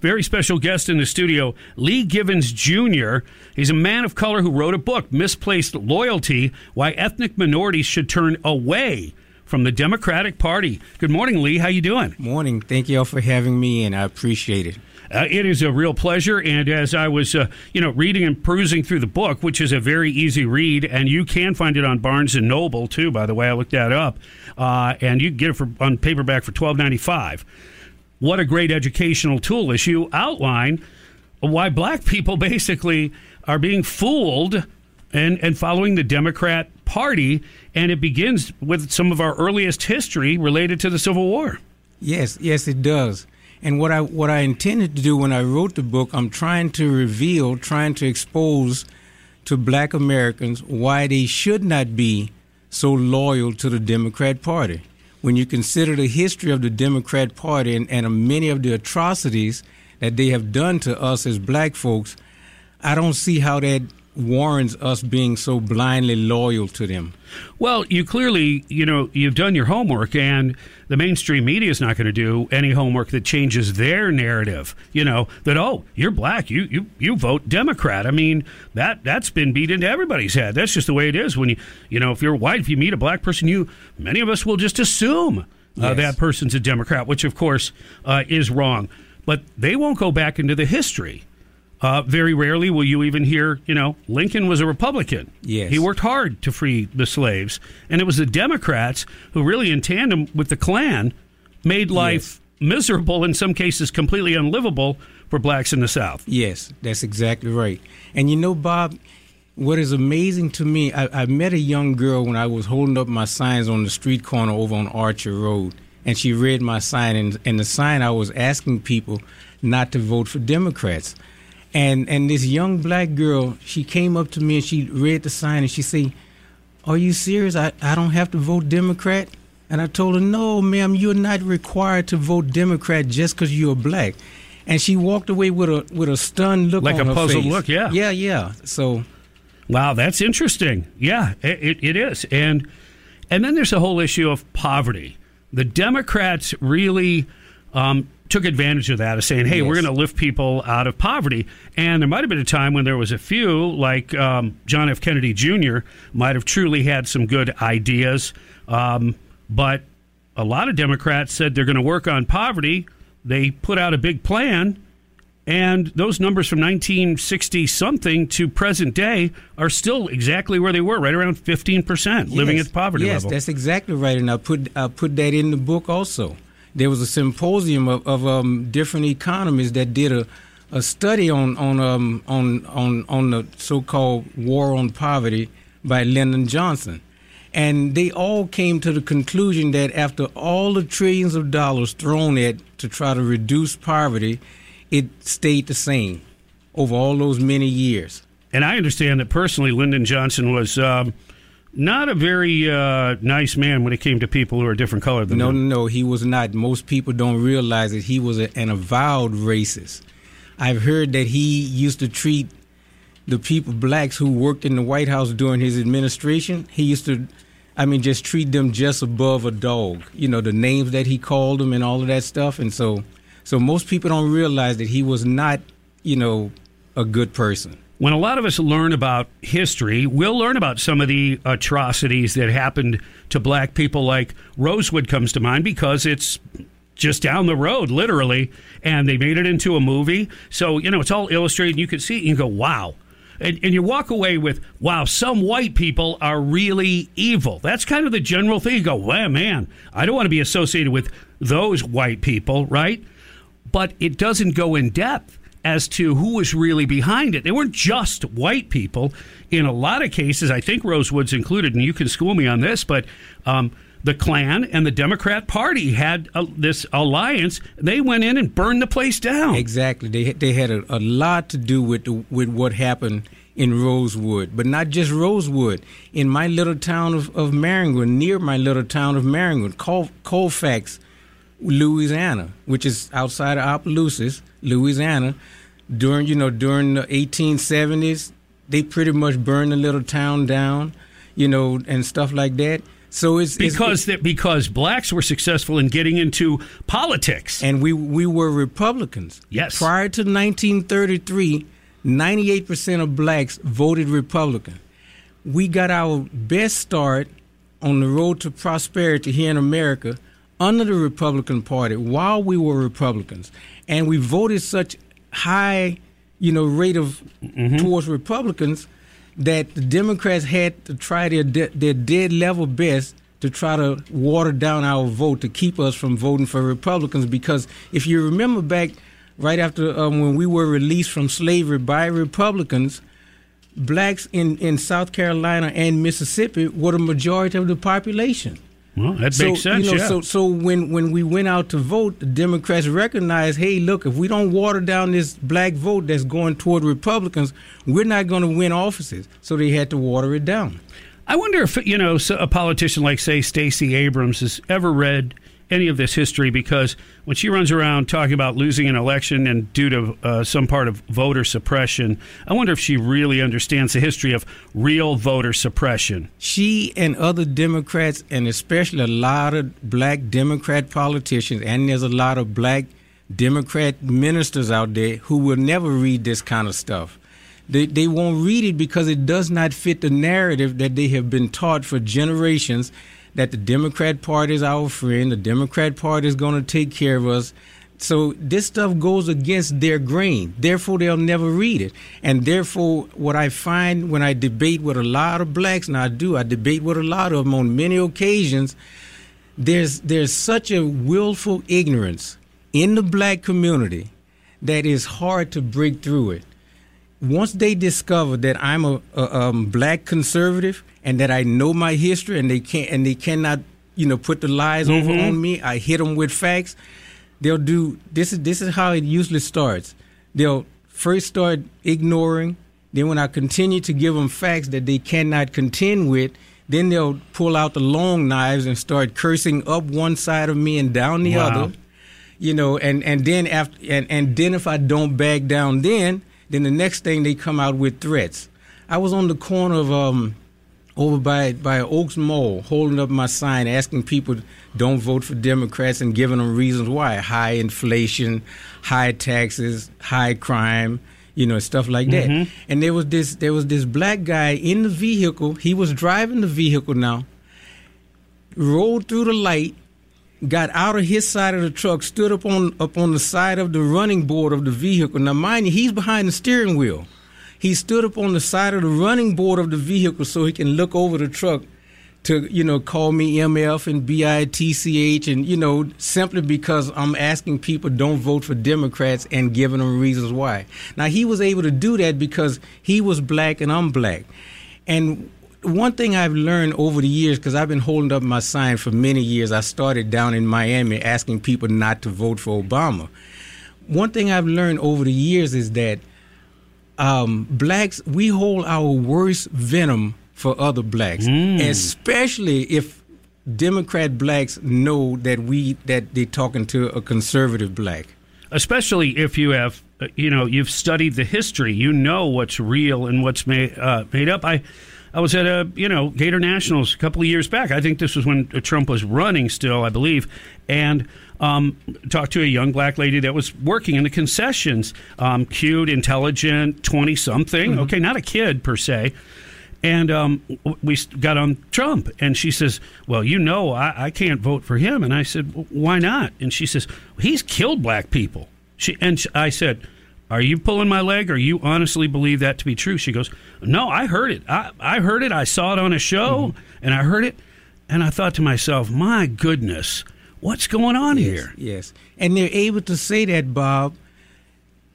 Very special guest in the studio, Lee Givens Jr. He's a man of color who wrote a book, Misplaced Loyalty Why Ethnic Minorities Should Turn Away from the Democratic Party. Good morning, Lee. How you doing? Morning. Thank you all for having me, and I appreciate it. Uh, it is a real pleasure. And as I was, uh, you know, reading and perusing through the book, which is a very easy read, and you can find it on Barnes and Noble too. By the way, I looked that up, uh, and you can get it for on paperback for twelve ninety five. What a great educational tool! As you outline why black people basically are being fooled and and following the Democrat Party, and it begins with some of our earliest history related to the Civil War. Yes, yes, it does. And what I what I intended to do when I wrote the book, I'm trying to reveal, trying to expose to black Americans why they should not be so loyal to the Democrat Party. When you consider the history of the Democrat Party and, and many of the atrocities that they have done to us as black folks, I don't see how that warrants us being so blindly loyal to them. Well, you clearly, you know, you've done your homework, and the mainstream media is not going to do any homework that changes their narrative. You know that oh, you're black, you you you vote Democrat. I mean that that's been beat into everybody's head. That's just the way it is. When you you know if you're white, if you meet a black person, you many of us will just assume uh, yes. that person's a Democrat, which of course uh, is wrong. But they won't go back into the history uh, very rarely will you even hear, you know, Lincoln was a Republican. Yes. He worked hard to free the slaves. And it was the Democrats who, really, in tandem with the Klan, made life yes. miserable, in some cases, completely unlivable for blacks in the South. Yes, that's exactly right. And you know, Bob, what is amazing to me, I, I met a young girl when I was holding up my signs on the street corner over on Archer Road. And she read my sign, and, and the sign I was asking people not to vote for Democrats and and this young black girl she came up to me and she read the sign and she said are you serious? I, I don't have to vote democrat? And i told her no ma'am you're not required to vote democrat just because you're black. And she walked away with a with a stunned look like a puzzled face. look yeah. Yeah yeah. So wow that's interesting. Yeah it, it is. And and then there's a whole issue of poverty. The democrats really um, took advantage of that, of saying, "Hey, yes. we're going to lift people out of poverty." And there might have been a time when there was a few, like um, John F. Kennedy Jr., might have truly had some good ideas, um, but a lot of Democrats said they're going to work on poverty. They put out a big plan, and those numbers from 1960 something to present day are still exactly where they were, right around 15 percent living at poverty yes, level. Yes, that's exactly right, and I put I put that in the book also there was a symposium of, of um, different economists that did a, a study on on um, on on on the so-called war on poverty by Lyndon Johnson, and they all came to the conclusion that after all the trillions of dollars thrown at to try to reduce poverty, it stayed the same over all those many years. And I understand that personally, Lyndon Johnson was. Um, not a very uh, nice man when it came to people who are different color than no, him. No, no, he was not. Most people don't realize that he was a, an avowed racist. I've heard that he used to treat the people, blacks who worked in the White House during his administration, he used to, I mean, just treat them just above a dog. You know, the names that he called them and all of that stuff. And so, so most people don't realize that he was not, you know, a good person. When a lot of us learn about history, we'll learn about some of the atrocities that happened to black people, like Rosewood comes to mind because it's just down the road, literally, and they made it into a movie. So, you know, it's all illustrated, and you can see it, and you go, wow. And, and you walk away with, wow, some white people are really evil. That's kind of the general thing. You go, well, man, I don't want to be associated with those white people, right? But it doesn't go in depth as to who was really behind it. They weren't just white people. In a lot of cases, I think Rosewood's included, and you can school me on this, but um, the Klan and the Democrat Party had a, this alliance. They went in and burned the place down. Exactly. They they had a, a lot to do with the, with what happened in Rosewood, but not just Rosewood. In my little town of, of Maringouin, near my little town of Maringouin, Col- Colfax, Louisiana, which is outside of Opelousas, Louisiana. During you know during the 1870s, they pretty much burned the little town down, you know, and stuff like that. So it's because it's, that because blacks were successful in getting into politics, and we we were Republicans. Yes. Prior to 1933, 98 percent of blacks voted Republican. We got our best start on the road to prosperity here in America under the Republican Party while we were Republicans, and we voted such high, you know, rate of mm-hmm. towards Republicans that the Democrats had to try their de- their dead level best to try to water down our vote to keep us from voting for Republicans. Because if you remember back right after um, when we were released from slavery by Republicans, blacks in, in South Carolina and Mississippi were the majority of the population. Well, that so, makes sense. You know, yeah. So, so when, when we went out to vote, the Democrats recognized, hey, look, if we don't water down this black vote that's going toward Republicans, we're not going to win offices. So they had to water it down. I wonder if you know a politician like, say, Stacey Abrams has ever read any of this history because when she runs around talking about losing an election and due to uh, some part of voter suppression, I wonder if she really understands the history of real voter suppression. She and other Democrats, and especially a lot of black Democrat politicians, and there's a lot of black Democrat ministers out there who will never read this kind of stuff. They, they won't read it because it does not fit the narrative that they have been taught for generations that the Democrat Party is our friend, the Democrat Party is going to take care of us. So this stuff goes against their grain. Therefore, they'll never read it. And therefore, what I find when I debate with a lot of blacks, and I do, I debate with a lot of them on many occasions. There's there's such a willful ignorance in the black community that is hard to break through it. Once they discover that I'm a, a um, black conservative and that I know my history and they can't and they cannot you know put the lies mm-hmm. over on me. I hit them with facts. They'll do this is this is how it usually starts. They'll first start ignoring. Then when I continue to give them facts that they cannot contend with, then they'll pull out the long knives and start cursing up one side of me and down the wow. other. You know, and and then after and and then if I don't back down, then then the next thing they come out with threats. I was on the corner of um over by by Oaks Mall, holding up my sign, asking people don't vote for Democrats and giving them reasons why: high inflation, high taxes, high crime, you know, stuff like that. Mm-hmm. And there was this there was this black guy in the vehicle. He was driving the vehicle now. Rolled through the light, got out of his side of the truck, stood up on up on the side of the running board of the vehicle. Now, mind you, he's behind the steering wheel. He stood up on the side of the running board of the vehicle so he can look over the truck to, you know, call me MF and BITCH and, you know, simply because I'm asking people don't vote for Democrats and giving them reasons why. Now, he was able to do that because he was black and I'm black. And one thing I've learned over the years, because I've been holding up my sign for many years, I started down in Miami asking people not to vote for Obama. One thing I've learned over the years is that um, blacks we hold our worst venom for other blacks, mm. especially if Democrat blacks know that we that they're talking to a conservative black. especially if you have, uh, you know, you've studied the history. You know what's real and what's made uh, made up. I. I was at a you know Gator Nationals a couple of years back. I think this was when Trump was running still, I believe, and um, talked to a young black lady that was working in the concessions, um, cute, intelligent, twenty something. Mm-hmm. Okay, not a kid per se. And um, we got on Trump, and she says, "Well, you know, I, I can't vote for him." And I said, "Why not?" And she says, "He's killed black people." She and I said are you pulling my leg or you honestly believe that to be true? She goes, No, I heard it. I, I heard it. I saw it on a show mm-hmm. and I heard it. And I thought to myself, My goodness, what's going on yes, here? Yes. And they're able to say that, Bob,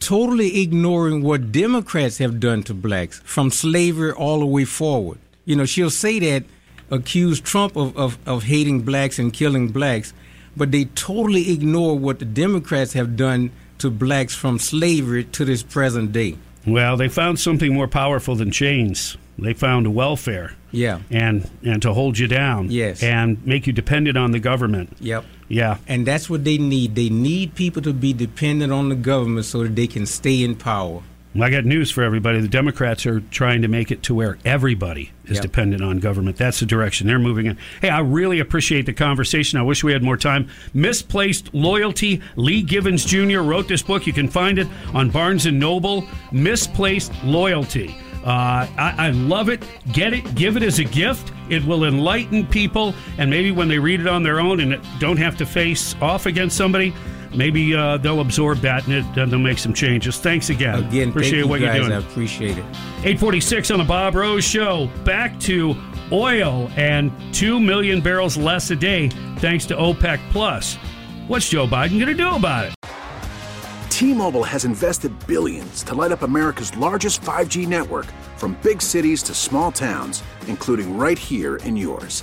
totally ignoring what Democrats have done to blacks from slavery all the way forward. You know, she'll say that, accuse Trump of, of, of hating blacks and killing blacks, but they totally ignore what the Democrats have done to blacks from slavery to this present day? Well, they found something more powerful than chains. They found welfare. Yeah. And and to hold you down. Yes. And make you dependent on the government. Yep. Yeah. And that's what they need. They need people to be dependent on the government so that they can stay in power. I got news for everybody. The Democrats are trying to make it to where everybody is yep. dependent on government. That's the direction they're moving in. Hey, I really appreciate the conversation. I wish we had more time. Misplaced Loyalty. Lee Givens Jr. wrote this book. You can find it on Barnes and Noble. Misplaced Loyalty. Uh, I, I, love it. Get it. Give it as a gift. It will enlighten people, and maybe when they read it on their own and don't have to face off against somebody, maybe uh, they'll absorb that and, it, and they'll make some changes. Thanks again. Again, appreciate you what guys. you're doing. I appreciate it. 846 on the Bob Rose Show. Back to oil and 2 million barrels less a day thanks to OPEC Plus. What's Joe Biden going to do about it? T-Mobile has invested billions to light up America's largest 5G network from big cities to small towns, including right here in yours.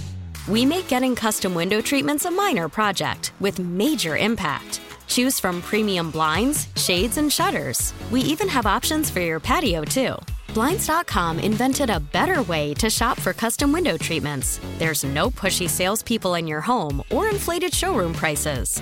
We make getting custom window treatments a minor project with major impact. Choose from premium blinds, shades, and shutters. We even have options for your patio, too. Blinds.com invented a better way to shop for custom window treatments. There's no pushy salespeople in your home or inflated showroom prices.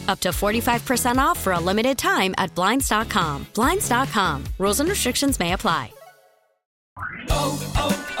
Up to 45% off for a limited time at Blinds.com. Blinds.com. Rules and restrictions may apply. Oh, oh, oh.